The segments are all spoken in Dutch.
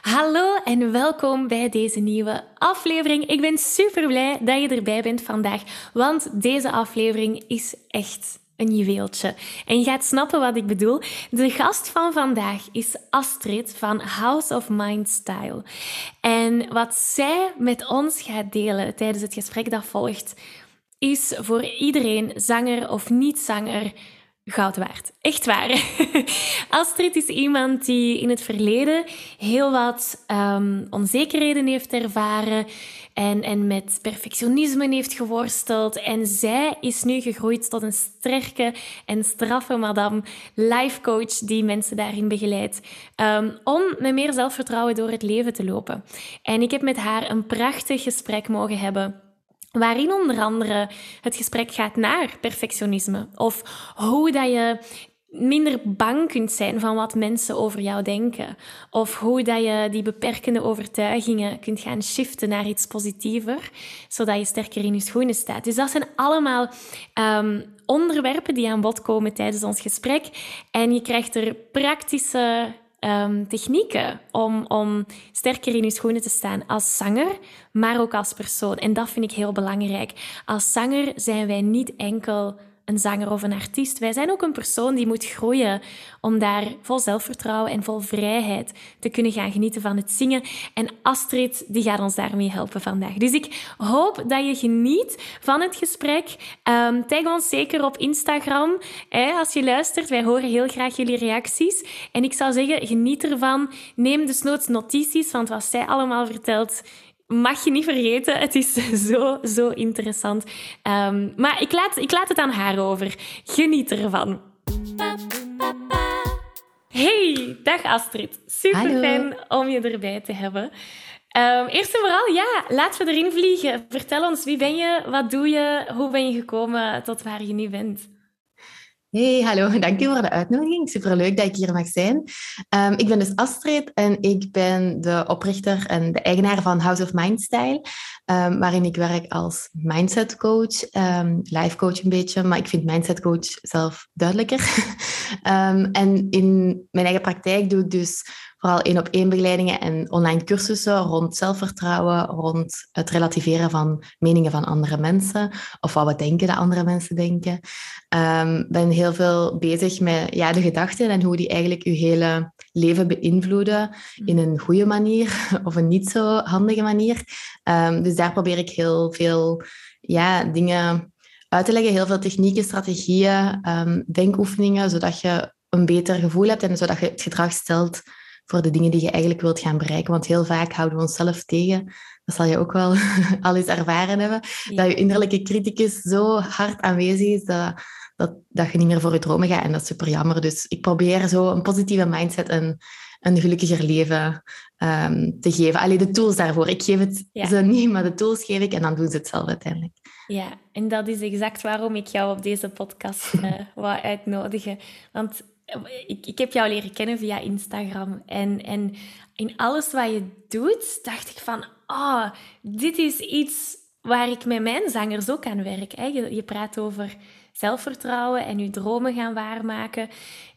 Hallo en welkom bij deze nieuwe aflevering. Ik ben super blij dat je erbij bent vandaag, want deze aflevering is echt een juweeltje. En je gaat snappen wat ik bedoel. De gast van vandaag is Astrid van House of Mind Style. En wat zij met ons gaat delen tijdens het gesprek dat volgt, is voor iedereen, zanger of niet-zanger, goud waard. Echt waar. Astrid is iemand die in het verleden heel wat um, onzekerheden heeft ervaren en, en met perfectionisme heeft geworsteld. En zij is nu gegroeid tot een sterke en straffe madame life coach die mensen daarin begeleidt. Um, om met meer zelfvertrouwen door het leven te lopen. En ik heb met haar een prachtig gesprek mogen hebben waarin onder andere het gesprek gaat naar perfectionisme of hoe dat je minder bang kunt zijn van wat mensen over jou denken. Of hoe dat je die beperkende overtuigingen kunt gaan shiften naar iets positiever, zodat je sterker in je schoenen staat. Dus dat zijn allemaal um, onderwerpen die aan bod komen tijdens ons gesprek. En je krijgt er praktische um, technieken om, om sterker in je schoenen te staan als zanger, maar ook als persoon. En dat vind ik heel belangrijk. Als zanger zijn wij niet enkel een zanger of een artiest. Wij zijn ook een persoon die moet groeien om daar vol zelfvertrouwen en vol vrijheid te kunnen gaan genieten van het zingen. En Astrid, die gaat ons daarmee helpen vandaag. Dus ik hoop dat je geniet van het gesprek. Um, tag ons zeker op Instagram hè, als je luistert. Wij horen heel graag jullie reacties. En ik zou zeggen, geniet ervan. Neem dus noods notities, want wat zij allemaal vertelt, mag je niet vergeten. Het is zo, zo interessant. Um, maar ik laat, ik laat het aan haar over. Geniet ervan. Hey, dag Astrid. Super fijn om je erbij te hebben. Um, eerst en vooral, ja, laten we erin vliegen. Vertel ons, wie ben je, wat doe je, hoe ben je gekomen tot waar je nu bent? Hey, hallo. Dank u voor de uitnodiging. Superleuk dat ik hier mag zijn. Um, ik ben dus Astrid en ik ben de oprichter en de eigenaar van House of Mindstyle, um, waarin ik werk als mindset coach, um, life coach een beetje, maar ik vind mindset coach zelf duidelijker. en in mijn eigen praktijk doe ik dus vooral één op één begeleidingen en online cursussen rond zelfvertrouwen, rond het relativeren van meningen van andere mensen of wat we denken dat andere mensen denken. Ik ben heel veel bezig met ja, de gedachten en hoe die eigenlijk je hele leven beïnvloeden in een goede manier of een niet zo handige manier. Um, dus daar probeer ik heel veel ja, dingen uit te leggen, heel veel technieken, strategieën, um, denkoefeningen, zodat je een beter gevoel hebt en zodat je het gedrag stelt voor de dingen die je eigenlijk wilt gaan bereiken. Want heel vaak houden we onszelf tegen. Dat zal je ook wel al eens ervaren hebben. Dat je innerlijke criticus zo hard aanwezig is dat, dat, dat je niet meer voor je dromen gaat. En dat is super jammer. Dus ik probeer zo een positieve mindset en een gelukkiger leven um, te geven. Alleen de tools daarvoor. Ik geef het ze niet, maar de tools geef ik en dan doen ze het zelf uiteindelijk. Ja, en dat is exact waarom ik jou op deze podcast uh, wou uitnodigen. Want ik, ik heb jou leren kennen via Instagram. En, en in alles wat je doet, dacht ik van... Oh, dit is iets waar ik met mijn zangers ook aan werk. Hè? Je, je praat over zelfvertrouwen en je dromen gaan waarmaken.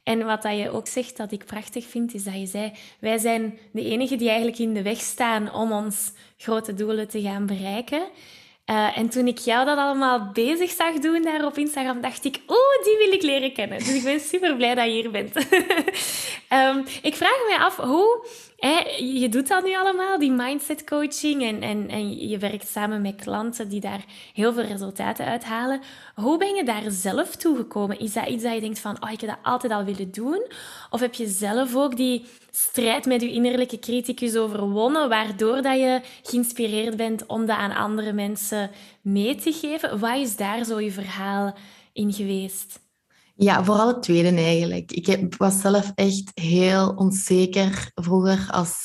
En wat dat je ook zegt dat ik prachtig vind, is dat je zei... Wij zijn de enigen die eigenlijk in de weg staan om ons grote doelen te gaan bereiken. Uh, en toen ik jou dat allemaal bezig zag doen daar op Instagram, dacht ik, oh, die wil ik leren kennen. Dus ik ben super blij dat je hier bent. Ehm, ik vraag me af hoe je doet dat nu allemaal, die mindset coaching, en, en, en je werkt samen met klanten die daar heel veel resultaten uithalen. Hoe ben je daar zelf toe gekomen? Is dat iets dat je denkt van, oh, ik heb dat altijd al willen doen? Of heb je zelf ook die strijd met je innerlijke criticus overwonnen, waardoor dat je geïnspireerd bent om dat aan andere mensen mee te geven? Wat is daar zo je verhaal in geweest? Ja, vooral het tweede eigenlijk. Ik was zelf echt heel onzeker vroeger als,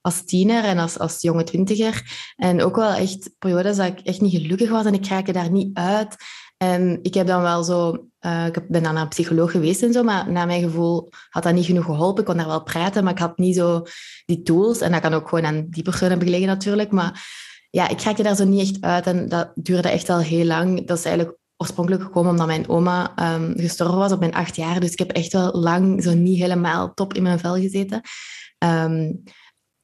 als tiener en als, als jonge twintiger. En ook wel echt periodes dat ik echt niet gelukkig was en ik raakte daar niet uit. En ik heb dan wel zo... Uh, ik ben dan naar een psycholoog geweest en zo, maar naar mijn gevoel had dat niet genoeg geholpen. Ik kon daar wel praten, maar ik had niet zo die tools. En dat kan ook gewoon aan die persoon hebben gelegen natuurlijk. Maar ja, ik raakte daar zo niet echt uit en dat duurde echt al heel lang. Dat is eigenlijk oorspronkelijk gekomen omdat mijn oma um, gestorven was op mijn acht jaar. Dus ik heb echt wel lang zo niet helemaal top in mijn vel gezeten. Um,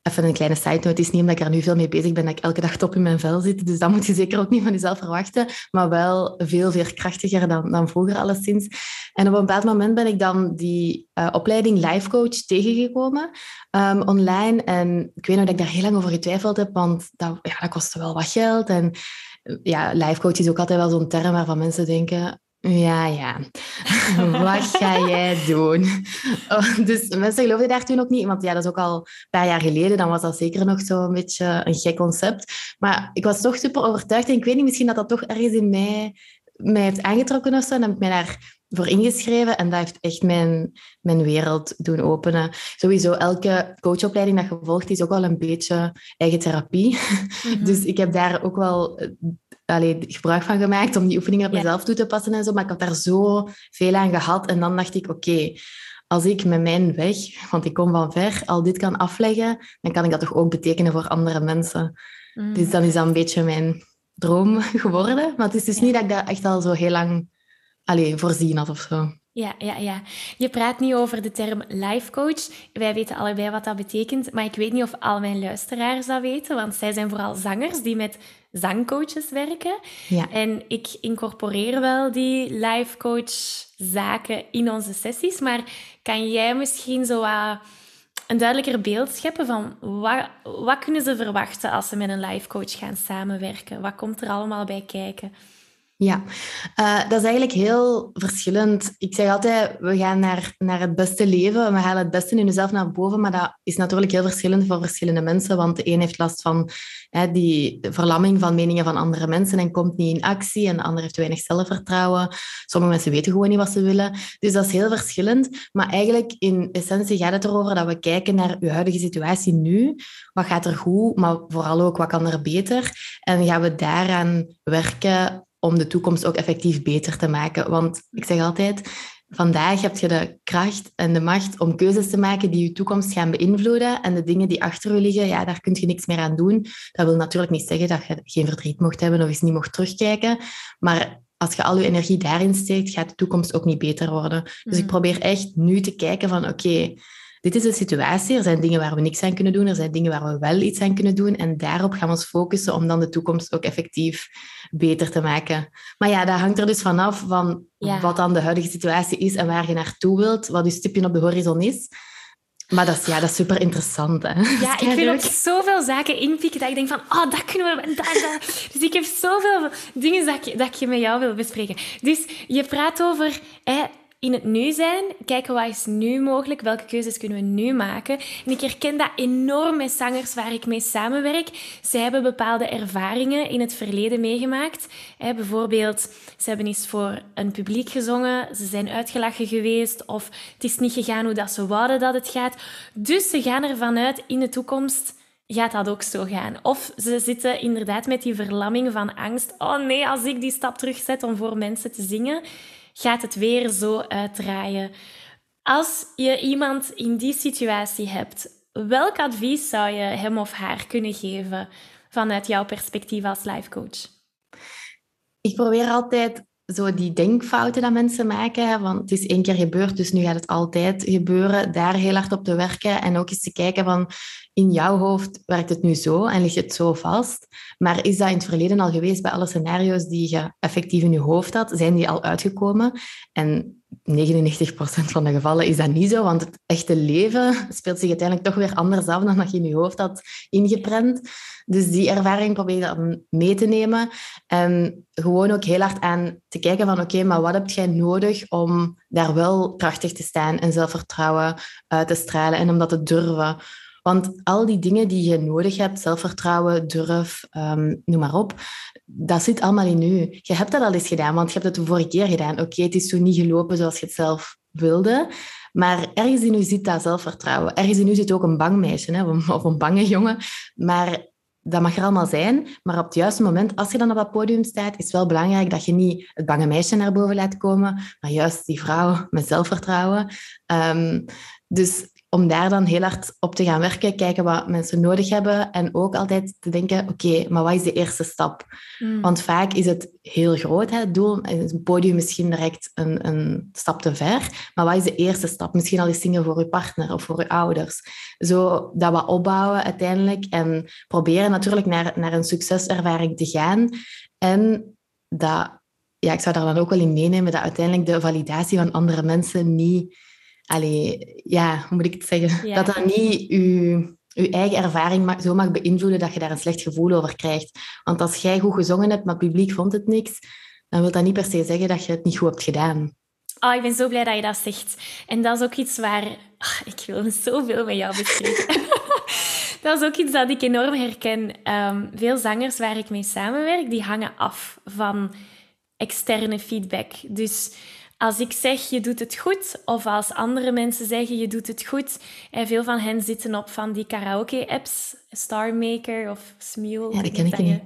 even een kleine side note, het is niet omdat ik er nu veel mee bezig ben dat ik elke dag top in mijn vel zit. Dus dat moet je zeker ook niet van jezelf verwachten. Maar wel veel veerkrachtiger dan, dan vroeger alleszins. En op een bepaald moment ben ik dan die uh, opleiding life coach tegengekomen um, online. En ik weet nog dat ik daar heel lang over getwijfeld heb, want dat, ja, dat kostte wel wat geld. En ja, life coach is ook altijd wel zo'n term waarvan mensen denken, ja, ja. Wat ga jij doen? Oh, dus mensen geloofden daar toen ook niet. Want ja, dat is ook al een paar jaar geleden. Dan was dat zeker nog zo'n beetje een gek concept. Maar ik was toch super overtuigd. En ik weet niet, misschien dat dat toch ergens in mij, mij heeft aangetrokken of zo. En heb ik mij daar voor ingeschreven. En dat heeft echt mijn, mijn wereld doen openen. Sowieso, elke coachopleiding dat je volgt, is ook wel een beetje eigen therapie. Mhm. Dus ik heb daar ook wel allee, gebruik van gemaakt om die oefeningen op mezelf toe te passen en zo. Maar ik had daar zo veel aan gehad. En dan dacht ik, oké, als ik met mijn weg, want ik kom van ver, al dit kan afleggen, dan kan ik dat toch ook betekenen voor andere mensen. Mm. Dus dan is dat een beetje mijn droom geworden. Maar het is dus niet dat ik dat echt al zo heel lang allee, voorzien had of zo. Ja, ja, ja. Je praat niet over de term life coach. Wij weten allebei wat dat betekent, maar ik weet niet of al mijn luisteraars dat weten, want zij zijn vooral zangers die met zangcoaches werken. Ja. En ik incorporeer wel die life coach zaken in onze sessies, maar kan jij misschien zo wat een duidelijker beeld scheppen van wat, wat kunnen ze verwachten als ze met een life coach gaan samenwerken? Wat komt er allemaal bij kijken? Ja, uh, dat is eigenlijk heel verschillend. Ik zeg altijd, we gaan naar, naar het beste leven. We halen het beste in jezelf naar boven. Maar dat is natuurlijk heel verschillend voor verschillende mensen. Want de een heeft last van hè, die verlamming van meningen van andere mensen en komt niet in actie. En de ander heeft weinig zelfvertrouwen. Sommige mensen weten gewoon niet wat ze willen. Dus dat is heel verschillend. Maar eigenlijk in essentie gaat het erover dat we kijken naar uw huidige situatie nu. Wat gaat er goed, maar vooral ook wat kan er beter? En gaan we daaraan werken om de toekomst ook effectief beter te maken. Want ik zeg altijd, vandaag heb je de kracht en de macht om keuzes te maken die je toekomst gaan beïnvloeden. En de dingen die achter je liggen, ja, daar kun je niks meer aan doen. Dat wil natuurlijk niet zeggen dat je geen verdriet mocht hebben of eens niet mocht terugkijken. Maar als je al je energie daarin steekt, gaat de toekomst ook niet beter worden. Dus ik mm. probeer echt nu te kijken van oké, dit is de situatie. Er zijn dingen waar we niks aan kunnen doen. Er zijn dingen waar we wel iets aan kunnen doen. En daarop gaan we ons focussen om dan de toekomst ook effectief beter te maken. Maar ja, dat hangt er dus vanaf van wat dan de huidige situatie is en waar je naartoe wilt, wat je stipje op de horizon is. Maar dat is, ja, dat is super interessant. Hè? Ja, ik wil ook zoveel zaken inpikken dat ik denk van, oh, dat kunnen we... Dat, dat. Dus ik heb zoveel dingen dat ik, dat ik met jou wil bespreken. Dus je praat over hè, in het nu zijn, kijken wat is nu mogelijk, welke keuzes kunnen we nu maken. En ik herken dat enorm met zangers waar ik mee samenwerk. Zij hebben bepaalde ervaringen in het verleden meegemaakt. bijvoorbeeld, ze hebben eens voor een publiek gezongen, ze zijn uitgelachen geweest of het is niet gegaan hoe dat ze wouden dat het gaat. Dus ze gaan ervan uit in de toekomst gaat dat ook zo gaan. Of ze zitten inderdaad met die verlamming van angst. Oh nee, als ik die stap terugzet om voor mensen te zingen, gaat het weer zo uitdraaien. Als je iemand in die situatie hebt, welk advies zou je hem of haar kunnen geven vanuit jouw perspectief als life coach? Ik probeer altijd zo die denkfouten dat mensen maken, want het is één keer gebeurd, dus nu gaat het altijd gebeuren, daar heel hard op te werken en ook eens te kijken van in jouw hoofd werkt het nu zo en ligt het zo vast, maar is dat in het verleden al geweest bij alle scenario's die je effectief in je hoofd had? Zijn die al uitgekomen? En 99% van de gevallen is dat niet zo, want het echte leven speelt zich uiteindelijk toch weer anders af dan dat je in je hoofd had ingeprent. Dus die ervaring probeer je dan mee te nemen en gewoon ook heel hard aan te kijken van oké, maar wat heb jij nodig om daar wel krachtig te staan en zelfvertrouwen uit te stralen en om dat te durven. Want al die dingen die je nodig hebt, zelfvertrouwen, durf, um, noem maar op, dat zit allemaal in u. Je hebt dat al eens gedaan, want je hebt het de vorige keer gedaan. Oké, het is toen niet gelopen zoals je het zelf wilde, maar ergens in u zit dat zelfvertrouwen. Ergens in u zit ook een bang meisje hè, of een bange jongen. Maar dat mag er allemaal zijn, maar op het juiste moment, als je dan op dat podium staat, is het wel belangrijk dat je niet het bange meisje naar boven laat komen, maar juist die vrouw met zelfvertrouwen. Um, dus om daar dan heel hard op te gaan werken, kijken wat mensen nodig hebben en ook altijd te denken, oké, maar wat is de eerste stap? Hmm. Want vaak is het heel groot, hè, het doel, is een podium misschien direct een, een stap te ver, maar wat is de eerste stap? Misschien al eens zingen voor je partner of voor je ouders. Zo dat wat opbouwen uiteindelijk en proberen natuurlijk naar, naar een succeservaring te gaan en dat, ja, ik zou daar dan ook wel in meenemen, dat uiteindelijk de validatie van andere mensen niet allee, ja, hoe moet ik het zeggen? Dat dat niet je, je eigen ervaring zo mag beïnvloeden dat je daar een slecht gevoel over krijgt. Want als jij goed gezongen hebt, maar het publiek vond het niks, dan wil dat niet per se zeggen dat je het niet goed hebt gedaan. Oh, ik ben zo blij dat je dat zegt. En dat is ook iets waar... Oh, ik wil zoveel met jou bespreken. dat is ook iets dat ik enorm herken. Ehm, veel zangers waar ik mee samenwerk, die hangen af van externe feedback. Dus als ik zeg je doet het goed, of als andere mensen zeggen je doet het goed, en veel van hen zitten op van die karaoke-apps, Starmaker of Smule. Ja, dat ken ik niet.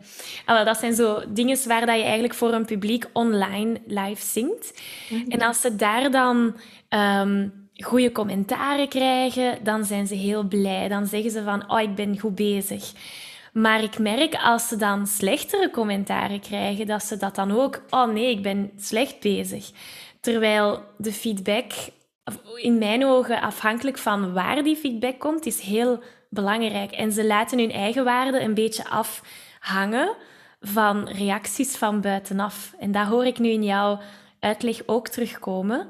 Ah, dat zijn zo dingen waar dat je eigenlijk voor een publiek online live zingt. Mhm. En als ze daar dan um, goede commentaren krijgen, dan zijn ze heel blij. Dan zeggen ze van, oh, ik ben goed bezig. Maar ik merk als ze dan slechtere commentaren krijgen, dat ze dat dan ook, oh nee, ik ben slecht bezig. Terwijl de feedback, in mijn ogen afhankelijk van waar die feedback komt, is heel belangrijk. En ze laten hun eigen waarde een beetje afhangen van reacties van buitenaf. En dat hoor ik nu in jouw uitleg ook terugkomen.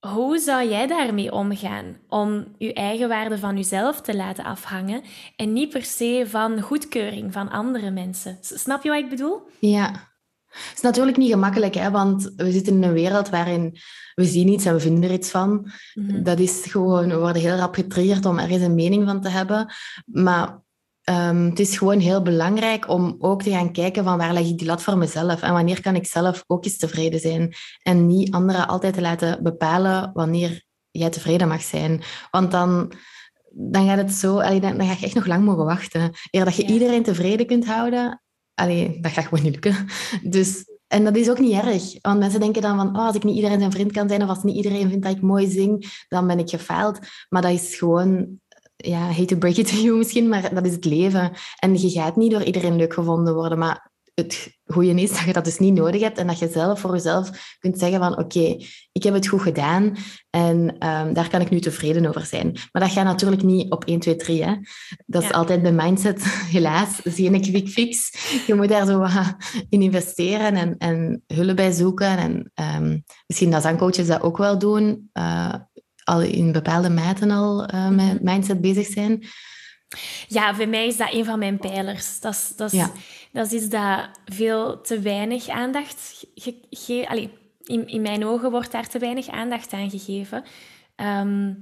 Hoe zou jij daarmee omgaan om je eigen waarde van jezelf te laten afhangen en niet per se van goedkeuring van andere mensen? Snap je wat ik bedoel? Ja, het is natuurlijk niet gemakkelijk, hè, want we zitten in een wereld waarin we zien iets en we vinden er iets van. Mhm. Dat is gewoon, we worden heel rap getriggerd om ergens een mening van te hebben. Maar um, het is gewoon heel belangrijk om ook te gaan kijken van waar leg ik die lat voor mezelf en wanneer kan ik zelf ook eens tevreden zijn. En niet anderen altijd te laten bepalen wanneer jij tevreden mag zijn. Want dan dan gaat het zo, dan, dan ga je echt nog lang mogen wachten. Eer dat je iedereen tevreden kunt houden, Allee, dat gaat gewoon niet lukken. Dus, en dat is ook niet erg. Want mensen denken dan van, oh, als ik niet iedereen zijn vriend kan zijn, of als niet iedereen vindt dat ik mooi zing, dan ben ik gefaald. Maar dat is gewoon, ja, hate to break it to you misschien, maar dat is het leven. En je gaat niet door iedereen leuk gevonden worden, maar het goede is dat je dat dus niet nodig hebt en dat je zelf voor jezelf kunt zeggen van oké, ik heb het goed gedaan en um, daar kan ik nu tevreden over zijn. Maar dat gaat natuurlijk niet op 1, 2, 3. Hè. Dat is altijd de mindset, helaas. Zie je een quick fix. Je moet daar zo in investeren en, en hulp bij zoeken. En um, misschien dat zangcoaches dat ook wel doen, uh, al in bepaalde maten al uh, met mhm. mindset bezig zijn. Ja, voor mij is dat een van mijn pijlers. Dat is, dat is, dat is iets dat veel te weinig aandacht... gegeven. in, in mijn ogen wordt daar te weinig aandacht aan gegeven. Ehm,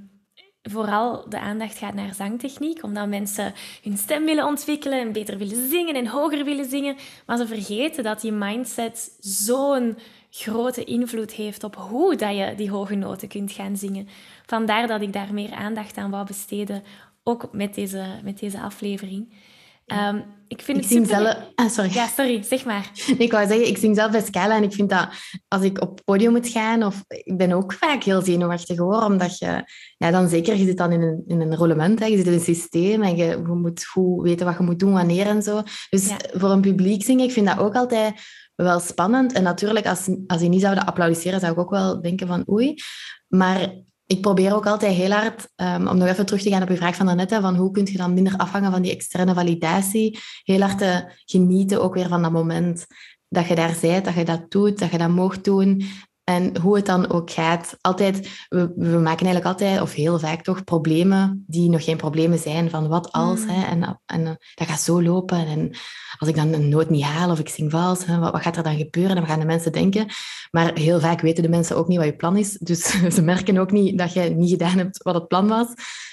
vooral de aandacht gaat naar zangtechniek, omdat mensen hun stem willen ontwikkelen en beter willen zingen en hoger willen zingen. Maar ze vergeten dat die mindset zo'n grote invloed heeft op hoe dat je die hoge noten kunt gaan zingen. Vandaar dat ik daar meer aandacht aan wou besteden ook met deze, met deze aflevering. Um, ik vind ik het super... zelf... Ah, sorry. Ja, sorry, zeg maar. ik wou zeggen, ik zing zelf bij Scala en ik vind dat als ik op het podium moet gaan, of ik ben ook vaak heel zenuwachtig hoor, omdat je, ja, dan zeker, je zit dan in een, in een rollement, hè, je zit in een systeem en je, je moet goed weten wat je moet doen, wanneer en zo. Dus voor een publiek zingen, ik vind dat ook altijd wel spannend. En natuurlijk, als, als die niet zouden applaudisseren, zou ik ook wel denken van oei. Maar ik probeer ook altijd heel hard, um, om nog even terug te gaan op je vraag van daarnet, van hoe kun je dan minder afhangen van die externe validatie, heel hard te genieten ook weer van dat moment dat je daar bent, dat je dat doet, dat je dat mocht doen. En hoe het dan ook gaat, altijd, we, we, maken eigenlijk altijd, of heel vaak toch, problemen die nog geen problemen zijn. Van wat als, mm. hè, en, en dat gaat zo lopen. En als ik dan een noot niet haal of ik zing vals, hè, wat, wat, gaat er dan gebeuren? En wat gaan de mensen denken? Maar heel vaak weten de mensen ook niet wat je plan is. Dus ze merken ook niet dat je niet gedaan hebt wat het plan was.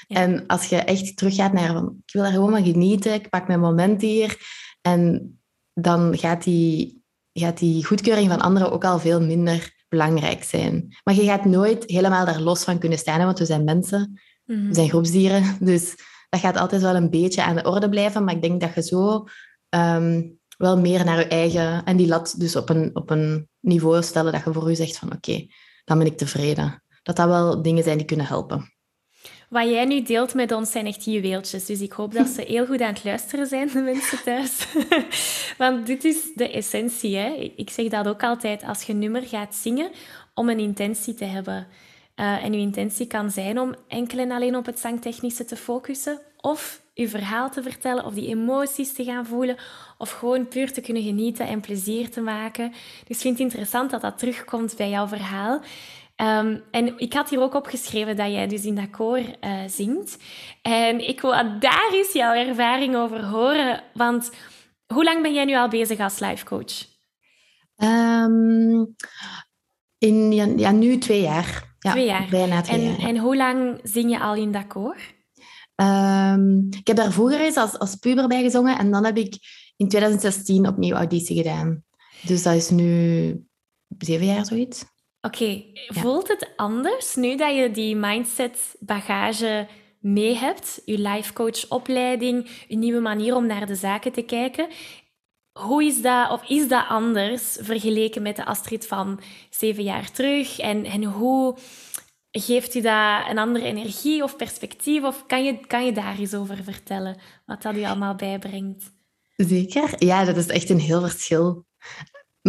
En als je echt teruggaat naar, van, ik wil er gewoon maar genieten, ik pak mijn moment hier. En dan gaat die, gaat die goedkeuring van anderen ook al veel minder belangrijk zijn. Maar je gaat nooit helemaal daar los van kunnen staan, want we zijn mensen, we mhm. zijn groepsdieren. Dus dat gaat altijd wel een beetje aan de orde blijven. Maar ik denk dat je zo ehm, wel meer naar je eigen... En die lat dus op een, op een niveau stellen dat je voor je zegt van oké, dan ben ik tevreden. Dat dat wel dingen zijn die kunnen helpen. Wat jij nu deelt met ons zijn echt juweeltjes. Dus ik hoop dat ze heel goed aan het luisteren zijn, de mensen thuis. Want dit is de essentie. Hè? Ik zeg dat ook altijd als je nummer gaat zingen om een intentie te hebben. Uh, en uw intentie kan zijn om enkel en alleen op het zangtechnische te focussen. Of uw verhaal te vertellen, of die emoties te gaan voelen. Of gewoon puur te kunnen genieten en plezier te maken. Dus ik vind het interessant dat dat terugkomt bij jouw verhaal. Um, en ik had hier ook opgeschreven dat jij dus in dat koor uh, zingt. En ik wil daar eens jouw ervaring over horen. Want hoe lang ben jij nu al bezig als life coach? Um, in, ja, nu twee jaar. Ja, twee jaar. Bijna twee en, jaar. En hoe lang zing je al in dat koor? Um, ik heb daar vroeger eens als, als puber bij gezongen. En dan heb ik in 2016 opnieuw auditie gedaan. Dus dat is nu zeven jaar zoiets. Oké, voelt het anders nu dat je die mindset bagage mee hebt, je life coach opleiding, je nieuwe manier om naar de zaken te kijken? Hoe is dat, of is dat anders vergeleken met de Astrid van zeven jaar terug? En, en hoe geeft u dat een andere energie of perspectief? Of kan je, kan je daar eens over vertellen, wat dat u allemaal bijbrengt? Zeker. Ja, dat is echt een heel verschil.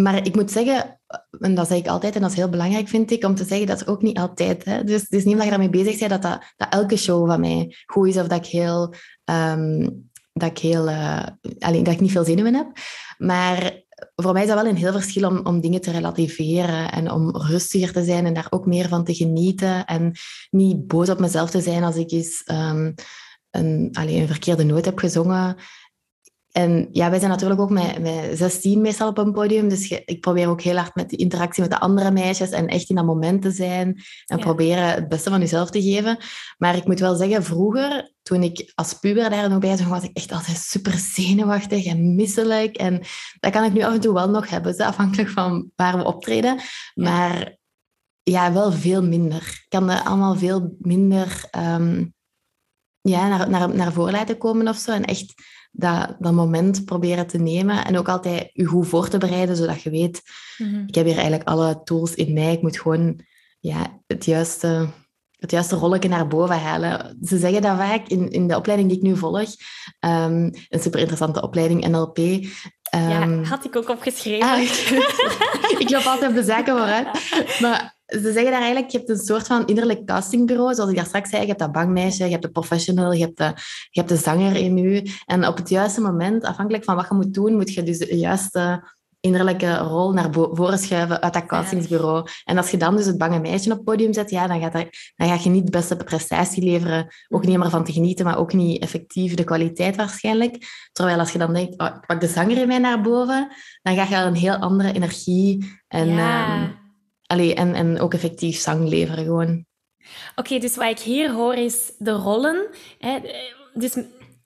Maar ik moet zeggen, en dat zeg ik altijd, en dat is heel belangrijk, vind ik, om te zeggen, dat is ook niet altijd. Hè. Dus het is niet omdat je daarmee bezig bent, dat, dat, elke show van mij goed is, of dat ik heel... Um, dat ik, heel uh, alleen, dat ik niet veel zenuwen heb. Maar voor mij is dat wel een heel verschil om, om dingen te relativeren en om rustiger te zijn en daar ook meer van te genieten en niet boos op mezelf te zijn als ik eens um, een, alleen, een verkeerde noot heb gezongen. En ja, wij zijn natuurlijk ook met, met 16 meestal op een podium. Dus ik probeer ook heel hard met de interactie met de andere meisjes en echt in dat moment te zijn. En proberen het beste van jezelf te geven. Maar ik moet wel zeggen, vroeger, toen ik als puber daar nog bij zong, was ik echt altijd super zenuwachtig en misselijk. En dat kan ik nu af en toe wel nog hebben, afhankelijk van waar we optreden. Maar ja, wel veel minder. Ik kan er allemaal veel minder um, ja, naar, naar, naar voren laten komen of zo. En echt dat, dat moment proberen te nemen. En ook altijd je goed voor te bereiden, zodat je weet, mhm. ik heb hier eigenlijk alle tools in mij. Ik moet gewoon ja, het juiste het juiste rolletje naar boven halen. Ze zeggen dat vaak in, in de opleiding die ik nu volg. Um, een super interessante opleiding, NLP. Um, ja, ehm, had ik ook opgeschreven. Ah, ik loop altijd op de zaken vooruit. Maar ze zeggen daar eigenlijk, je hebt een soort van innerlijk castingbureau. Zoals ik daar straks zei, je hebt dat bangmeisje, je hebt de professional, je hebt de, je hebt de zanger in u. En op het juiste moment, afhankelijk van wat je moet doen, moet je dus de juiste innerlijke rol naar voren schuiven uit dat castingsbureau. En als je dan dus het bange meisje op het podium zet, ja, dan, gaat er, dan ga je niet de beste prestatie leveren. Ook niet meer van te genieten, maar ook niet effectief de kwaliteit waarschijnlijk. Terwijl als je dan denkt, oh, ik pak de zanger in mij naar boven, dan ga je een heel andere energie en... Ja. Ehm, Allee, en, en ook effectief zang leveren gewoon. Oké, dus wat ik hier hoor is de rollen. Hè, dus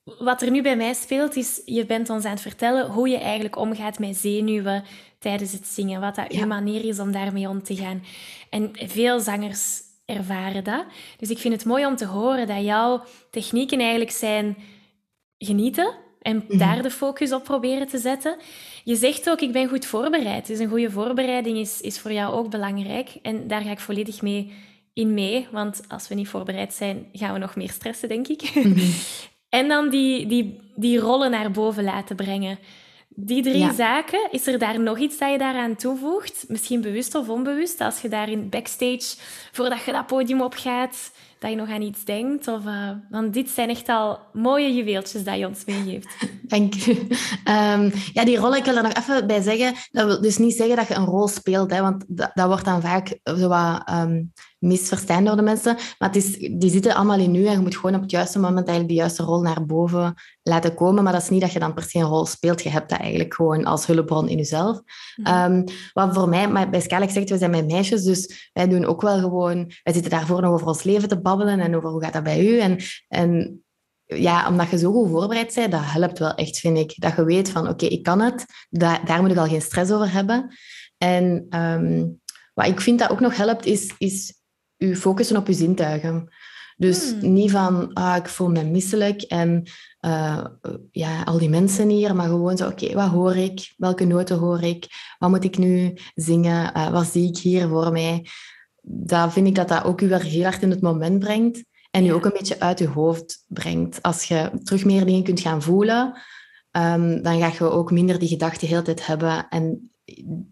wat er nu bij mij speelt, is je bent ons aan het vertellen hoe je eigenlijk omgaat met zenuwen tijdens het zingen. Wat dat je manier is om daarmee om te gaan. En veel zangers ervaren dat. Dus ik vind het mooi om te horen dat jouw technieken eigenlijk zijn genieten en mhm. daar de focus op proberen te zetten. Je zegt ook, ik ben goed voorbereid. Dus een goede voorbereiding is, is voor jou ook belangrijk. En daar ga ik volledig mee in mee. Want als we niet voorbereid zijn, gaan we nog meer stressen, denk ik. Mhm. en dan die, die, die rollen naar boven laten brengen. Die drie zaken, is er daar nog iets dat je daaraan toevoegt? Misschien bewust of onbewust, als je daar in backstage, voordat je dat podium opgaat, dat je nog aan iets denkt? Of, uh, want dit zijn echt al mooie juweeltjes dat je ons meegeeft. Dank u. Um, ja, die rol, ik wil er nog even bij zeggen. Dat wil dus niet zeggen dat je een rol speelt, hè, want dat, dat wordt dan vaak zo wat um, misverstaan door de mensen. Maar het is, die zitten allemaal in u en je moet gewoon op het juiste moment eigenlijk de juiste rol naar boven laten komen. Maar dat is niet dat je dan per se een rol speelt. Je hebt dat eigenlijk gewoon als hulpbron in jezelf. Mm um, wat voor mij, maar bij Scalex zegt, we zijn met meisjes, dus wij doen ook wel gewoon... Wij zitten daarvoor nog over ons leven te babbelen en over hoe gaat dat bij u. En, en ja, omdat je zo goed voorbereid bent, dat helpt wel echt, vind ik. Dat je weet van, oké, ik kan het. Da daar moet ik al geen stress over hebben. En um, wat ik vind dat ook nog helpt, is, is je focussen op je zintuigen. Dus hmm. niet van, ah, ik voel me misselijk en uh, ja, al die mensen hier, maar gewoon zo, oké, wat hoor ik? Welke noten hoor ik? Wat moet ik nu zingen? Uh, wat zie ik hier voor mij? Dat vind ik dat dat ook je weer heel hard in het moment brengt en je ook een beetje uit je hoofd brengt. Als je terug meer dingen kunt gaan voelen, um, dan ga je ook minder die gedachten de hele tijd hebben en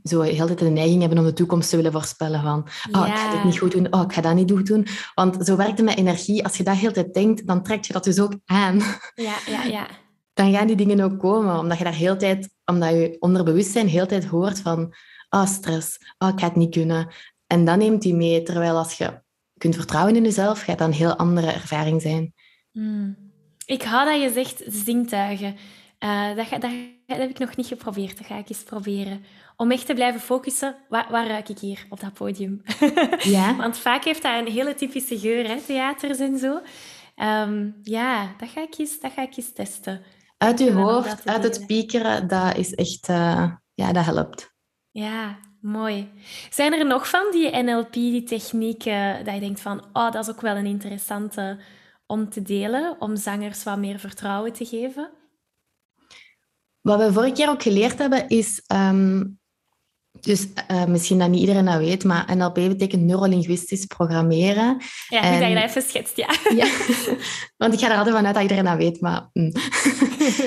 zo heel de de neiging hebben om de toekomst te willen voorspellen van oh, ik ga dit niet goed doen, oh, ik ga dat niet goed doen. Want zo werkt het met energie. Als je dat heel de tijd denkt, dan trek je dat dus ook aan. Ja, ja, ja. Dan gaan die dingen ook komen, omdat je daar heel tijd, omdat je onderbewustzijn heel tijd hoort van oh, stress, oh, ik ga het niet kunnen. En dan neemt die mee, terwijl als je kunt vertrouwen in jezelf, gaat dat een heel andere ervaring zijn. Hmm. Ik hou dat je zegt zintuigen. Uh, dat, dat, dat, heb ik nog niet geprobeerd. Dat ga ik eens proberen om echt te blijven focussen, waar, waar ruik ik hier op dat podium? Ja. Want vaak heeft dat een hele typische geur, hè, theaters en zo. Um, ja, dat ga, ik eens, dat ga ik eens testen. Uit je hoofd, uit het speakeren, dat is echt... Uh, ja, dat helpt. Ja, mooi. Zijn er nog van die NLP, die technieken, dat je denkt van... Oh, dat is ook wel een interessante om te delen, om zangers wat meer vertrouwen te geven? Wat we vorige keer ook geleerd hebben, is um, dus uh, misschien dat niet iedereen dat weet, maar NLP betekent neurolinguistisch programmeren. Ja, en... dat je dat even schetst, ja. ja. Want ik ga er altijd vanuit dat iedereen dat weet, maar... Mm.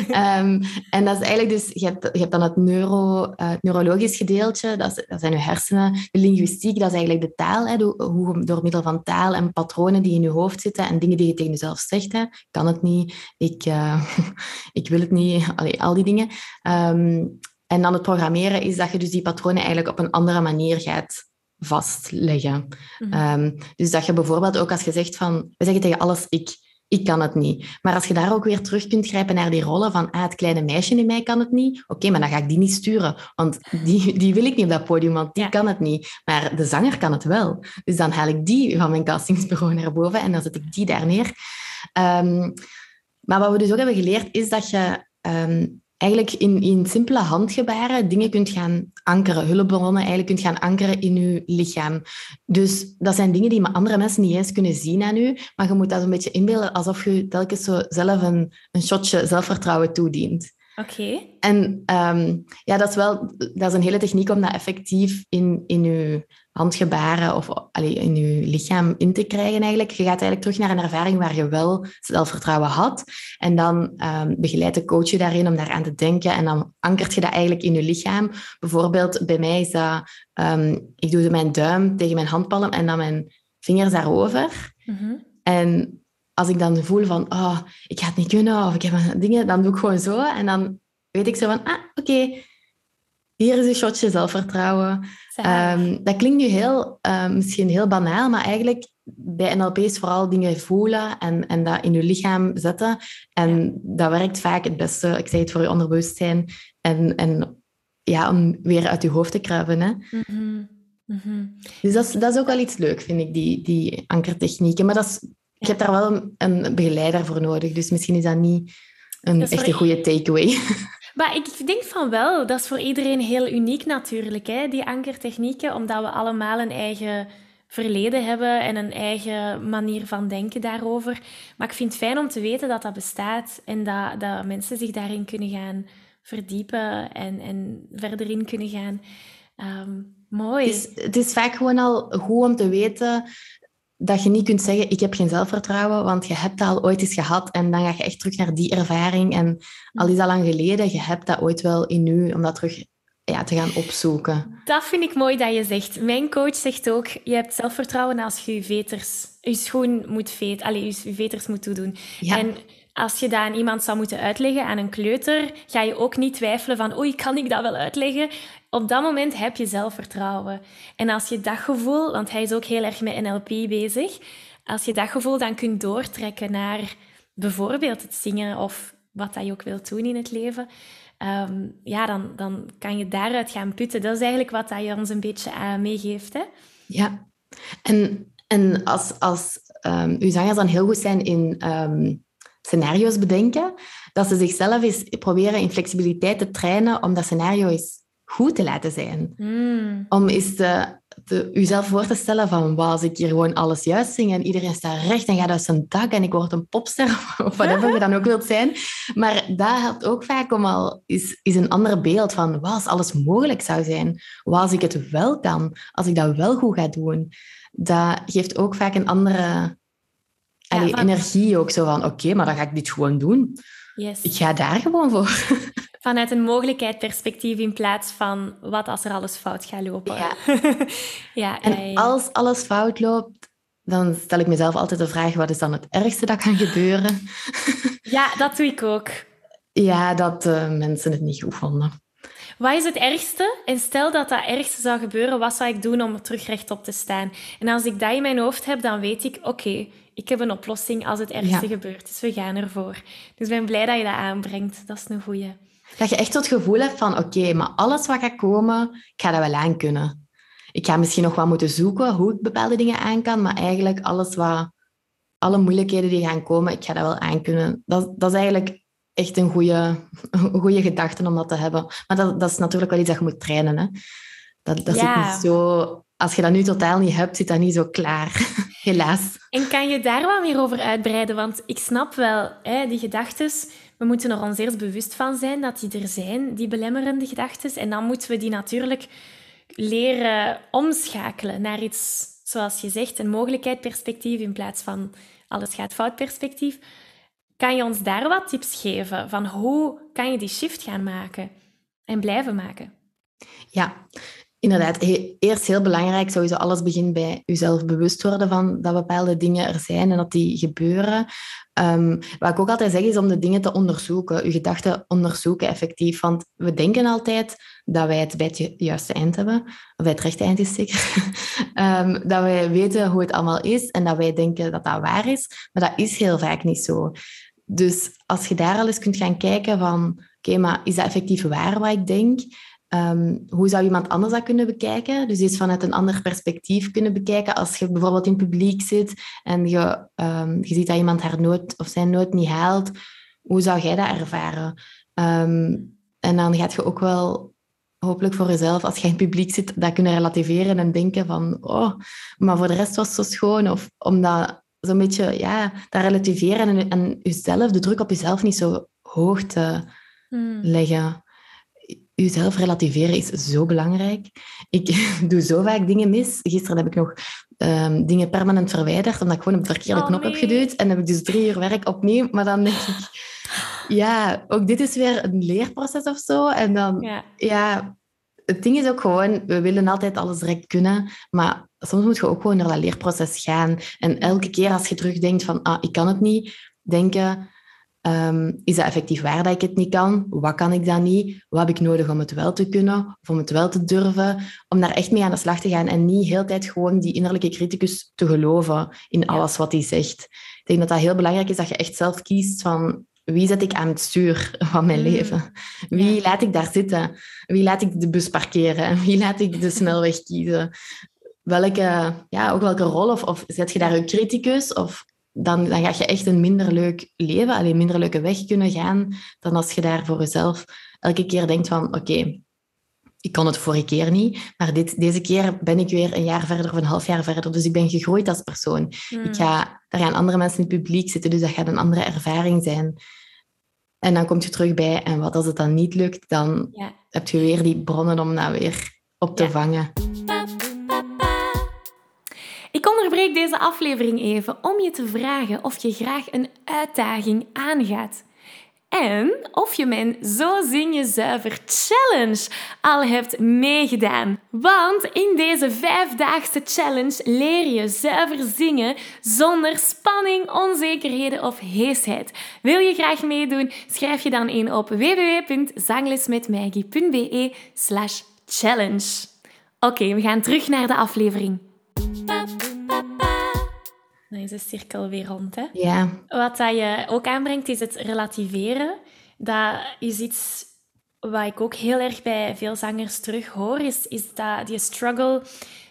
um, en dat is eigenlijk dus... Je hebt, je hebt dan het, neuro, uh, het neurologisch gedeelte, dat, is, dat, zijn je hersenen. De linguïstiek, dat is eigenlijk de taal. Hè, hoe, door middel van taal en patronen die in je hoofd zitten en dingen die je tegen jezelf zegt. Hè. kan het niet, ik, uh, ik wil het niet, allee, al die dingen. Um, en dan het programmeren is dat je dus die patronen eigenlijk op een andere manier gaat vastleggen. Mhm. Ehm, dus dat je bijvoorbeeld ook als je zegt van, we zeggen tegen alles ik, ik kan het niet. Maar als je daar ook weer terug kunt grijpen naar die rollen van, ah, het kleine meisje in mij kan het niet, oké, maar dan ga ik die niet sturen, want die, die wil ik niet op dat podium, want die kan het niet. Maar de zanger kan het wel. Dus dan haal ik die van mijn castingsbureau naar boven en dan zet ik die daar neer. Ehm, maar wat we dus ook hebben geleerd, is dat je ehm, eigenlijk in, in simpele handgebaren dingen kunt gaan ankeren, hulpbronnen eigenlijk kunt gaan ankeren in je lichaam. Dus dat zijn dingen die andere mensen niet eens kunnen zien aan u, maar je moet dat een beetje inbeelden alsof je telkens zo zelf een, een shotje zelfvertrouwen toedient. Oké. En um, ja, dat is wel dat is een hele techniek om dat effectief in, in je handgebaren of allee, in je lichaam in te krijgen eigenlijk. Je gaat eigenlijk terug naar een ervaring waar je wel zelfvertrouwen had. En dan um, begeleidt de coach je daarin om daaraan te denken. En dan ankert je dat eigenlijk in je lichaam. Bijvoorbeeld bij mij is dat... Um, ik doe mijn duim tegen mijn handpalm en dan mijn vingers daarover. Mm En als ik dan voel van, oh, ik ga het niet kunnen of ik heb dingen, dan doe ik gewoon zo. En dan weet ik zo van, ah, oké, hier is een shotje zelfvertrouwen. Um, dat klinkt nu heel, uh, misschien heel banaal, maar eigenlijk bij NLP is vooral dingen voelen en, en dat in je lichaam zetten. En dat werkt vaak het beste, ik zei het, voor je onderbewustzijn. En, en ja, om weer uit je hoofd te kruipen. Hè. Mm -hmm. Dus dat is, dat is ook wel iets leuk, vind ik, die, die ankertechnieken. Maar dat is, je hebt daar wel een begeleider voor nodig. Dus misschien is dat niet een echt een goede takeaway. Maar ik denk van wel. Dat is voor iedereen heel uniek natuurlijk, hè, die ankertechnieken. Omdat we allemaal een eigen verleden hebben en een eigen manier van denken daarover. Maar ik vind het fijn om te weten dat dat bestaat en dat, dat mensen zich daarin kunnen gaan verdiepen en, en verder in kunnen gaan. Ehm, mooi. Het is, het is vaak gewoon al goed om te weten dat je niet kunt zeggen, ik heb geen zelfvertrouwen, want je hebt dat al ooit eens gehad en dan ga je echt terug naar die ervaring. En al is dat lang geleden, je hebt dat ooit wel in u, om dat terug ja, te gaan opzoeken. Dat vind ik mooi dat je zegt. Mijn coach zegt ook, je hebt zelfvertrouwen als je je veters, je schoen moet veet, allez, je veters moet toedoen. Ja. En als je dat aan iemand zou moeten uitleggen, aan een kleuter, ga je ook niet twijfelen van, oei, kan ik dat wel uitleggen? Op dat moment heb je zelfvertrouwen. En als je dat gevoel, want hij is ook heel erg met NLP bezig, als je dat gevoel dan kunt doortrekken naar bijvoorbeeld het zingen of wat dat je ook wilt doen in het leven, ehm, ja, dan, dan kan je daaruit gaan putten. Dat is eigenlijk wat dat je ons een beetje uh, meegeeft. Hè? Ja, en, en als, als um, uw zangers dan heel goed zijn in um, scenario's bedenken, dat ze zichzelf eens proberen in flexibiliteit te trainen om dat scenario eens goed te laten zijn. Mm. Om eens te, te, uzelf voor te stellen van, wow, als ik hier gewoon alles juist zing en iedereen staat recht en gaat uit zijn dak en ik word een popster of whatever je dan ook wilt zijn. Maar dat helpt ook vaak om al is, is een ander beeld van, wow, als alles mogelijk zou zijn. Wow, als ik het wel kan, als ik dat wel goed ga doen. Dat geeft ook vaak een andere allee, van- energie ook zo van, oké, maar dan ga ik dit gewoon doen. Yes. Ik ga daar gewoon voor. Vanuit een mogelijkheid-perspectief in plaats van wat als er alles fout gaat lopen. Ja. ja, En als alles fout loopt, dan stel ik mezelf altijd de vraag, wat is dan het ergste dat kan gebeuren? ja, dat doe ik ook. Ja, dat uh, mensen het niet goed vonden. Wat is het ergste? En stel dat dat ergste zou gebeuren, wat zou ik doen om er terug rechtop te staan? En als ik dat in mijn hoofd heb, dan weet ik, oké, ik heb een oplossing als het ergste Ja. gebeurt. Dus we gaan ervoor. Dus ik ben blij dat je dat aanbrengt. Dat is een goeie. Dat je echt het gevoel hebt van, oké, maar alles wat gaat komen, ik ga dat wel aan kunnen. Ik ga misschien nog wat moeten zoeken hoe ik bepaalde dingen aan kan, maar eigenlijk alles wat, alle moeilijkheden die gaan komen, ik ga dat wel aan kunnen. Dat, dat is eigenlijk echt een goede, een goede gedachte om dat te hebben. Maar dat, dat is natuurlijk wel iets dat je moet trainen. Hè? Dat, dat Ja. zit niet zo... Als je dat nu totaal niet hebt, zit dat niet zo klaar. Helaas. En kan je daar wat meer over uitbreiden? Want ik snap wel, hè, die gedachten, we moeten er ons eerst bewust van zijn dat die er zijn, die belemmerende gedachten. En dan moeten we die natuurlijk leren omschakelen naar iets, zoals je zegt, een mogelijkheid-perspectief in plaats van alles gaat fout perspectief. Kan je ons daar wat tips geven van hoe kan je die shift gaan maken en blijven maken? Ja, inderdaad. Eerst heel belangrijk, sowieso alles begint bij jezelf bewust worden van dat bepaalde dingen er zijn en dat die gebeuren. Ehm, wat ik ook altijd zeg, is om de dingen te onderzoeken, je gedachten onderzoeken effectief. Want we denken altijd dat wij het bij het ju- juiste eind hebben, of bij het rechte eind is zeker. Ehm, dat wij weten hoe het allemaal is en dat wij denken dat dat waar is. Maar dat is heel vaak niet zo. Dus als je daar al eens kunt gaan kijken van, oké, maar is dat effectief waar wat ik denk? Ehm, hoe zou iemand anders dat kunnen bekijken? Dus eens vanuit een ander perspectief kunnen bekijken. Als je bijvoorbeeld in het publiek zit en je, ehm, je ziet dat iemand haar noot of zijn noot niet haalt, hoe zou jij dat ervaren? Ehm, en dan gaat je ook wel hopelijk voor jezelf, als je in het publiek zit, dat kunnen relativeren en denken van, oh, maar voor de rest was het zo schoon. Of omdat zo'n beetje, ja, dat relativeren en, en jezelf, de druk op jezelf niet zo hoog te Hmm. leggen. Jezelf relativeren is zo belangrijk. Ik doe zo vaak dingen mis. Gisteren heb ik nog ehm, dingen permanent verwijderd, omdat ik gewoon op de verkeerde Oh, knop heb geduwd. En heb ik dus drie uur werk opnieuw. Maar dan denk ik, ja, ook dit is weer een leerproces of zo. En dan, Ja. ja, het ding is ook gewoon, we willen altijd alles direct kunnen, maar soms moet je ook gewoon naar dat leerproces gaan. En elke keer als je terugdenkt van, ah, ik kan het niet, denken, ehm, is dat effectief waar dat ik het niet kan? Wat kan ik dan niet? Wat heb ik nodig om het wel te kunnen? Of om het wel te durven? Om daar echt mee aan de slag te gaan en niet heel de tijd gewoon die innerlijke criticus te geloven in alles wat hij zegt. Ik denk dat dat heel belangrijk is, dat je echt zelf kiest van wie zet ik aan het stuur van mijn Mm. leven? Wie Ja. laat ik daar zitten? Wie laat ik de bus parkeren? En wie laat ik de snelweg kiezen? Welke, ja, ook welke rol? Of, of zet je daar een criticus? Of dan, dan ga je echt een minder leuk leven, alleen minder leuke weg kunnen gaan dan als je daar voor jezelf elke keer denkt van oké, ik kon het vorige keer niet, maar dit, deze keer ben ik weer een jaar verder of een half jaar verder. Dus ik ben gegroeid als persoon. Hmm. Ik ga, daar gaan andere mensen in het publiek zitten, dus dat gaat een andere ervaring zijn. En dan kom je terug bij, en wat als het dan niet lukt, dan Ja. heb je weer die bronnen om dat weer op te Ja. vangen. Onderbreek deze aflevering even om je te vragen of je graag een uitdaging aangaat. en of je mijn Zo Zing Je Zuiver Challenge al hebt meegedaan. Want in deze vijfdaagse challenge leer je zuiver zingen zonder spanning, onzekerheden of heesheid. Wil je graag meedoen? Schrijf je dan in op www.zanglesmetmaggie.be slash challenge. Oké, we gaan terug naar de aflevering. Dan is de cirkel weer rond. Hè? Ja. Wat dat je ook aanbrengt, is het relativeren. Dat is iets wat ik ook heel erg bij veel zangers terug hoor, is, is dat die struggle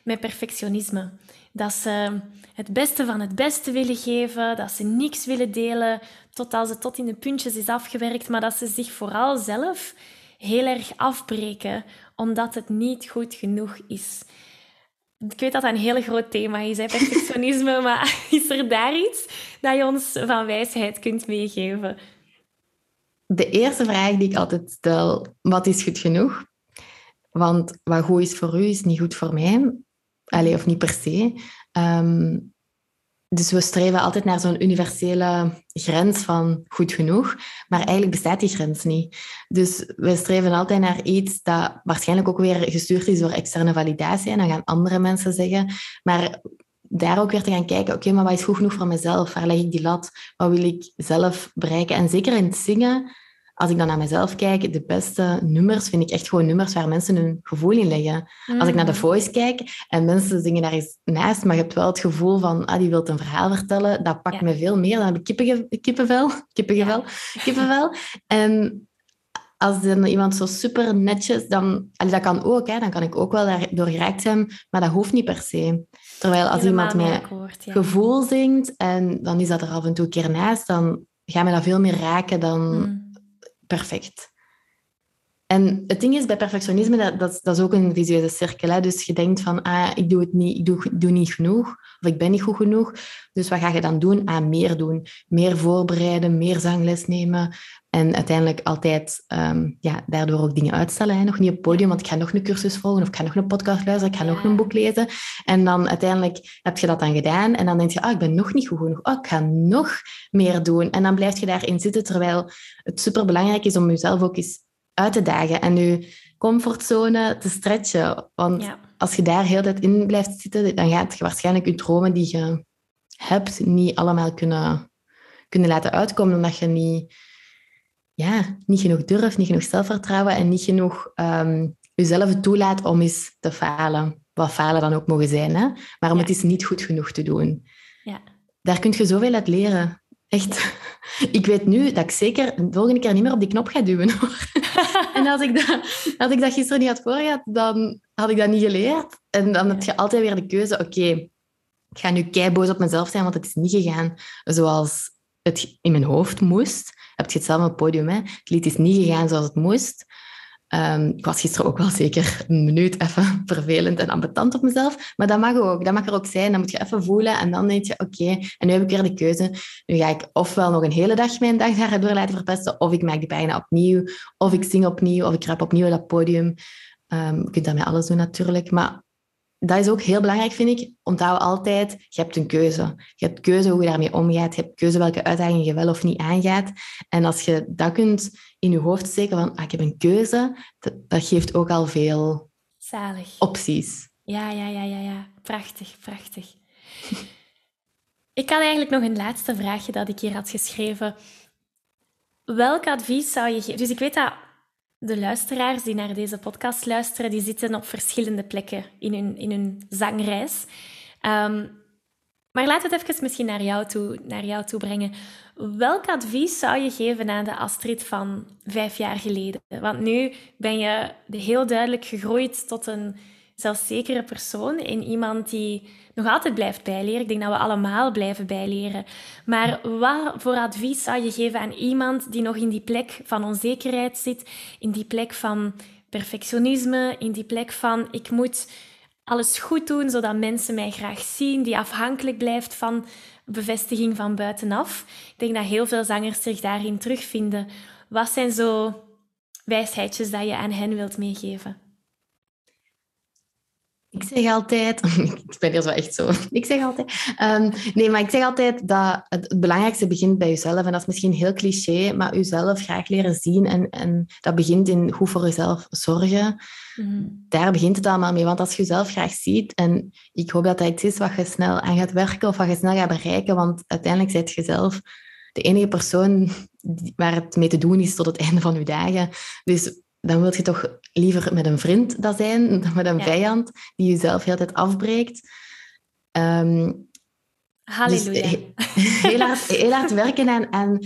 met perfectionisme. Dat ze het beste van het beste willen geven, dat ze niks willen delen tot als het tot in de puntjes is afgewerkt, maar dat ze zich vooral zelf heel erg afbreken omdat het niet goed genoeg is. Ik weet dat dat een heel groot thema is, hè, perfectionisme, maar is er daar iets dat je ons van wijsheid kunt meegeven? De eerste vraag die ik altijd stel, wat is goed genoeg? Want wat goed is voor u, is niet goed voor mij. Allee, of niet per se. Ehm, dus we streven altijd naar zo'n universele grens van goed genoeg, maar eigenlijk bestaat die grens niet. Dus we streven altijd naar iets dat waarschijnlijk ook weer gestuurd is door externe validatie. En dan gaan andere mensen zeggen. Maar daar ook weer te gaan kijken, oké, maar wat is goed genoeg voor mezelf? Waar leg ik die lat? Wat wil ik zelf bereiken? En zeker in het zingen als ik dan naar mezelf kijk, de beste nummers vind ik echt gewoon nummers waar mensen hun gevoel in leggen. Als ik naar de mm. voice kijk en mensen zingen daar eens naast, maar je hebt wel het gevoel van, ah, die wil een verhaal vertellen, dat pakt me veel meer. Dan heb ik kippenge, kippenvel, kippengevel, kippenvel. En als dan iemand zo super netjes, dan, dat kan ook, hè, dan kan ik ook wel daardoor geraakt zijn, maar dat hoeft niet per se. Terwijl als iemand met gevoel zingt en dan is dat er af en toe een keer naast, dan gaat me dat veel meer raken dan... Mm perfect. En het ding is, bij perfectionisme, dat, dat, dat is ook een visuele cirkel. Hè? Dus je denkt van, ah, ik doe het niet, ik doe, doe niet genoeg, of ik ben niet goed genoeg. Dus wat ga je dan doen? Ah, meer doen. Meer voorbereiden, meer zangles nemen. En uiteindelijk altijd um, ja, daardoor ook dingen uitstellen. Hè? Nog niet op het podium, want ik ga nog een cursus volgen, of ik ga nog een podcast luisteren, ik ga nog een boek lezen. En dan uiteindelijk heb je dat dan gedaan. En dan denk je, ah, ik ben nog niet goed genoeg. Oh, ik ga nog meer doen. En dan blijf je daarin zitten, terwijl het superbelangrijk is om jezelf ook eens uit te dagen en je comfortzone te stretchen. Want als je daar heel de tijd in blijft zitten, dan gaat je waarschijnlijk je dromen die je hebt niet allemaal kunnen, kunnen laten uitkomen, omdat je niet, ja, niet genoeg durft, niet genoeg zelfvertrouwen en niet genoeg um, jezelf toelaat om eens te falen. Wat falen dan ook mogen zijn, hè? maar om het is niet goed genoeg te doen. Ja. Daar kun je zoveel uit leren. Echt. Ik weet nu dat ik zeker de volgende keer niet meer op die knop ga duwen. en als ik, dat, als ik dat gisteren niet had voorgehad, dan had ik dat niet geleerd. En dan heb je altijd weer de keuze, oké, ik ga nu keiboos op mezelf zijn, want het is niet gegaan zoals het in mijn hoofd moest. Heb je het zelf op het podium, hè? Het lied is niet gegaan zoals het moest. Um, ik was gisteren ook wel zeker een minuut even vervelend en ambetant op mezelf. Maar dat mag ook. Dat mag er ook zijn. Dan moet je even voelen. En dan denk je, oké, en nu heb ik weer de keuze. Nu ga ik ofwel nog een hele dag mijn dag daardoor laten verpesten. Of ik maak die opnieuw. Of ik zing opnieuw. Of ik rap opnieuw op dat podium. Um, je kunt dat met alles doen natuurlijk. Maar dat is ook heel belangrijk, vind ik. Onthoud altijd, je hebt een keuze. Je hebt keuze hoe je daarmee omgaat. Je hebt keuze welke uitdaging je wel of niet aangaat. En als je dat kunt in je hoofd steken van, ah, ik heb een keuze, dat, dat, geeft ook al veel Zalig. opties. Ja, ja, ja, ja, ja. Prachtig, prachtig. ik had eigenlijk nog een laatste vraagje dat ik hier had geschreven. Welk advies zou je geven? Dus ik weet dat de luisteraars die naar deze podcast luisteren, die zitten op verschillende plekken in hun, in hun zangreis. Um, maar laten we het even misschien naar jou, toe, naar jou toe brengen. Welk advies zou je geven aan de Astrid van vijf jaar geleden? Want nu ben je heel duidelijk gegroeid tot een zelfzekere persoon. In iemand die nog altijd blijft bijleren. Ik denk dat we allemaal blijven bijleren. Maar wat voor advies zou je geven aan iemand die nog in die plek van onzekerheid zit? In die plek van perfectionisme? In die plek van ik moet alles goed doen zodat mensen mij graag zien, die afhankelijk blijft van bevestiging van buitenaf. Ik denk dat heel veel zangers zich daarin terugvinden. Wat zijn zo wijsheidjes dat je aan hen wilt meegeven? Ik zeg altijd, ik ben hier zo echt zo, ik zeg altijd, um, nee, maar ik zeg altijd dat het, belangrijkste begint bij jezelf. En dat is misschien heel cliché, maar jezelf graag leren zien. En, en dat begint in goed voor jezelf zorgen. Mm. Daar begint het allemaal mee. Want als je jezelf graag ziet, en ik hoop dat dat iets is wat je snel aan gaat werken of wat je snel gaat bereiken, want uiteindelijk zijt je zelf de enige persoon waar het mee te doen is tot het einde van je dagen. Dus dan wil je toch liever met een vriend dat zijn dan met een vijand die jezelf heel tijd afbreekt. Um, Halleluja. Dus heel, hard, heel hard werken aan, aan,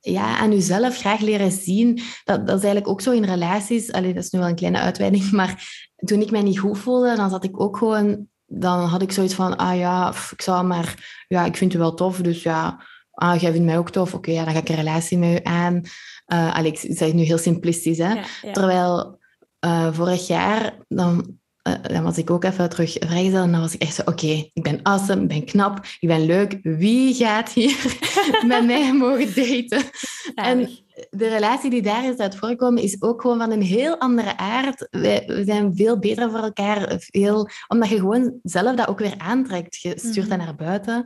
ja, aan jezelf, graag leren zien. Dat, dat is eigenlijk ook zo in relaties. Allee, dat is nu wel een kleine uitweiding, maar toen ik mij niet goed voelde, dan zat ik ook gewoon... Dan had ik zoiets van, ah ja, ik zou maar... Ja, ik vind je wel tof, dus ja... Ah, jij vindt mij ook tof. Oké, ja, dan ga ik een relatie met je aan. Uh, Alex, ik zeg nu heel simplistisch, hè. Terwijl uh, vorig jaar, dan, uh, dan, was ik ook even terug vrijgezel en dan was ik echt zo, oké, ik ben awesome, ik ben knap, ik ben leuk. Wie gaat hier met mij mogen daten? En de relatie die daar is uit voorkomen, is ook gewoon van een heel andere aard. we zijn veel beter voor elkaar, veel, omdat je gewoon zelf dat ook weer aantrekt. Je stuurt dat mhm. naar buiten.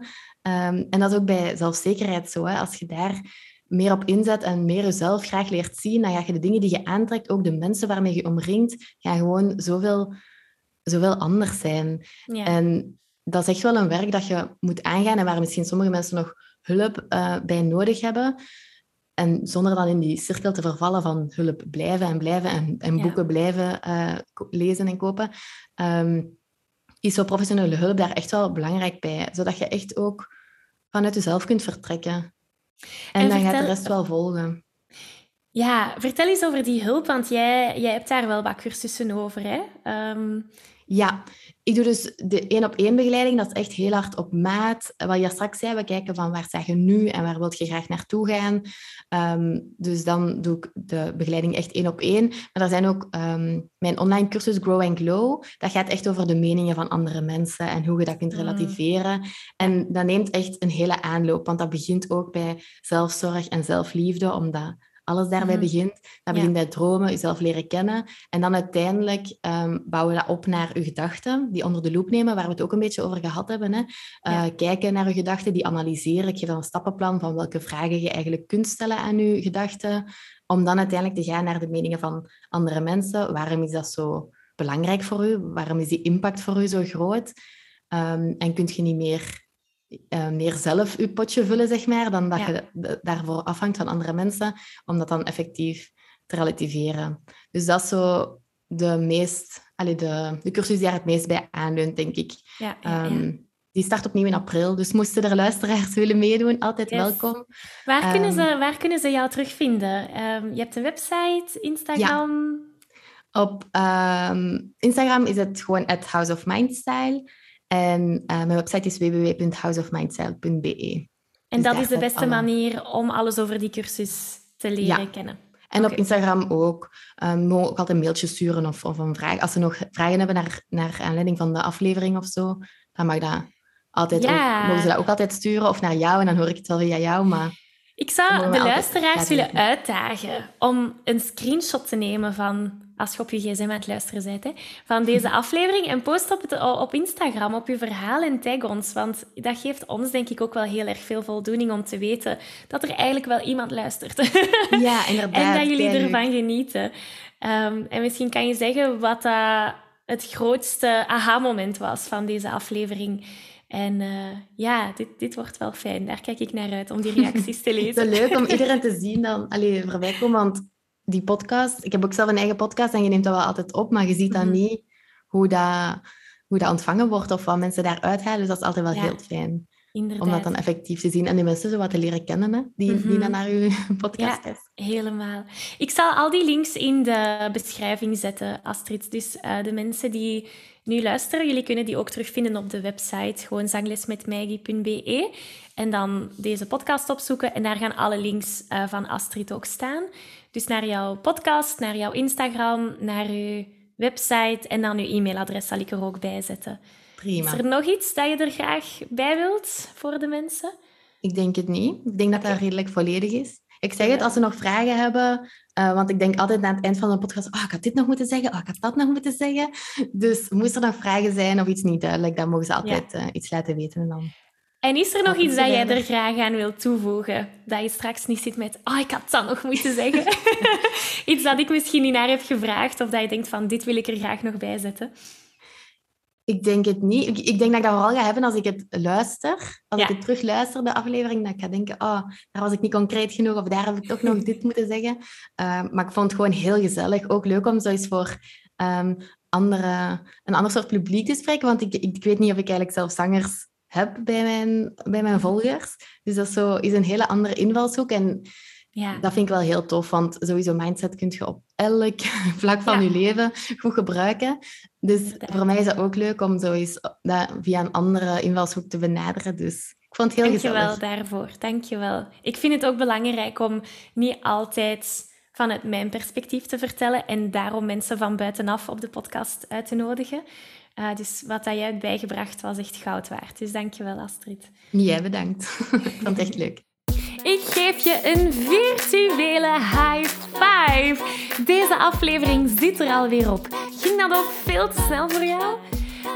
Um, en dat is ook bij zelfzekerheid zo. Hè? Als je daar meer op inzet en meer jezelf graag leert zien, dan ga je de dingen die je aantrekt, ook de mensen waarmee je omringt, gaan gewoon zoveel, zoveel anders zijn. Ja. En dat is echt wel een werk dat je moet aangaan en waar misschien sommige mensen nog hulp uh, bij nodig hebben. En zonder dan in die cirkel te vervallen van hulp blijven en blijven en, en boeken blijven uh, lezen en kopen, um, is zo professionele hulp daar echt wel belangrijk bij. Zodat je echt ook vanuit jezelf kunt vertrekken. En, dan gaat de rest wel volgen. Ja, vertel eens over die hulp, want jij, jij hebt daar wel wat cursussen over. Hè? Ehm, ja, ik doe dus de één-op-één begeleiding. Dat is echt heel hard op maat. Wat je straks zei, we kijken van waar sta je nu en waar wil je graag naartoe gaan. Um, dus dan doe ik de begeleiding echt één op één. Maar er zijn ook um, mijn online cursus Grow and Glow. Dat gaat echt over de meningen van andere mensen en hoe je dat kunt mm. relativeren. En dat neemt echt een hele aanloop, want dat begint ook bij zelfzorg en zelfliefde, omdat alles daarbij mhm. begint. Dat begint bij dromen, jezelf leren kennen. En dan uiteindelijk um, bouwen we dat op naar je gedachten, die onder de loep nemen, waar we het ook een beetje over gehad hebben. Hè. Uh, Kijken naar je gedachten, die analyseren. Ik geef dan een stappenplan van welke vragen je eigenlijk kunt stellen aan je gedachten, om dan uiteindelijk te gaan naar de meningen van andere mensen. Waarom is dat zo belangrijk voor u? Waarom is die impact voor u zo groot? Um, en kunt je niet meer uh, meer zelf je potje vullen, zeg maar, dan dat je daarvoor afhangt van andere mensen, om dat dan effectief te relativeren. Dus dat is zo de meest, allee, de, de cursus die daar het meest bij aanleunt, denk ik. Ja, ehm, die start opnieuw in april, dus moesten er luisteraars willen meedoen, altijd welkom. Waar, kunnen ze, ehm, waar kunnen ze jou terugvinden? Um, je hebt een website, Instagram? Op Instagram is het gewoon at House of Mindstyle. En uh, mijn website is www.houseofmindstyle.be. En dus dat is de beste manier om alles over die cursus te leren kennen. En op Instagram ook. Um, ook altijd mailtjes sturen of, of een vraag. Als ze nog vragen hebben naar, naar aanleiding van de aflevering of zo, dan mag dat altijd ja. ook, mogen ze dat ook altijd sturen. Of naar jou, en dan hoor ik het wel via jou. Maar ik zou de luisteraars willen uitdagen om een screenshot te nemen van als je op je gsm aan het luisteren bent, hè, van deze aflevering en post op, het, op Instagram, op je verhaal en tag ons. Want dat geeft ons denk ik ook wel heel erg veel voldoening om te weten dat er eigenlijk wel iemand luistert. Ja, inderdaad. en dat jullie ervan genieten. Ehm, en misschien kan je zeggen wat het grootste aha-moment was van deze aflevering. En uh, ja, dit, dit wordt wel fijn. Daar kijk ik naar uit om die reacties te lezen. Het is leuk om iedereen te zien dan allee, voorbij komen, want die podcast... Ik heb ook zelf een eigen podcast en je neemt dat wel altijd op, maar je ziet dan mhm. niet hoe dat, hoe dat ontvangen wordt of wat mensen daaruit halen. Dus dat is altijd wel heel fijn. Inderdaad. Om dat dan effectief te zien en die mensen zo wat te leren kennen, hè, die, mm die dan naar uw podcast ja, helemaal. Ik zal al die links in de beschrijving zetten, Astrid. Dus uh, de mensen die nu luisteren, jullie kunnen die ook terugvinden op de website, gewoon zanglesmetmaggie.be. En dan deze podcast opzoeken en daar gaan alle links uh, van Astrid ook staan. Dus naar jouw podcast, naar jouw Instagram, naar uw website en dan uw e-mailadres zal ik er ook bij zetten. Prima. Is er nog iets dat je er graag bij wilt voor de mensen? Ik denk het niet. Ik denk dat dat redelijk volledig is. Ik zeg het als ze nog vragen hebben, uh, want ik denk altijd aan het eind van de podcast, oh, ik had dit nog moeten zeggen, oh, ik had dat nog moeten zeggen. Dus moest er nog vragen zijn of iets niet duidelijk, dan mogen ze altijd uh, iets laten weten. En, dan en is er nog iets dat jij er graag aan wilt toevoegen? Dat je straks niet zit met, oh, ik had dat nog moeten zeggen. iets dat ik misschien niet naar heb gevraagd, of dat je denkt van, dit wil ik er graag nog bij zetten. Ik denk het niet. Ik, ik, denk dat ik dat vooral ga hebben als ik het luister. Als ik het terug luister, de aflevering, dat ik ga denken, oh, daar was ik niet concreet genoeg of daar heb ik toch nog dit moeten zeggen. Uh, maar ik vond het gewoon heel gezellig. Ook leuk om zoiets voor um, andere, een ander soort publiek te spreken. Want ik, ik, ik, weet niet of ik eigenlijk zelf zangers heb bij mijn, bij mijn volgers. Dus dat is, zo, is een hele andere invalshoek. En ja. Dat vind ik wel heel tof, want sowieso mindset kun je op elk vlak van je leven goed gebruiken. Dus voor mij is het ook leuk om zo eens dat via een andere invalshoek te benaderen. Dus ik vond het heel Dank gezellig. Dank je wel daarvoor. Dank je wel. Ik vind het ook belangrijk om niet altijd vanuit mijn perspectief te vertellen en daarom mensen van buitenaf op de podcast uit te nodigen. Uh, dus wat dat jij hebt bijgebracht was echt goud waard. Dus dank je wel, Astrid. Jij bedankt. ik vond het echt leuk. Ik geef je een virtuele high five. Deze aflevering zit er alweer op. Ging dat ook veel te snel voor jou?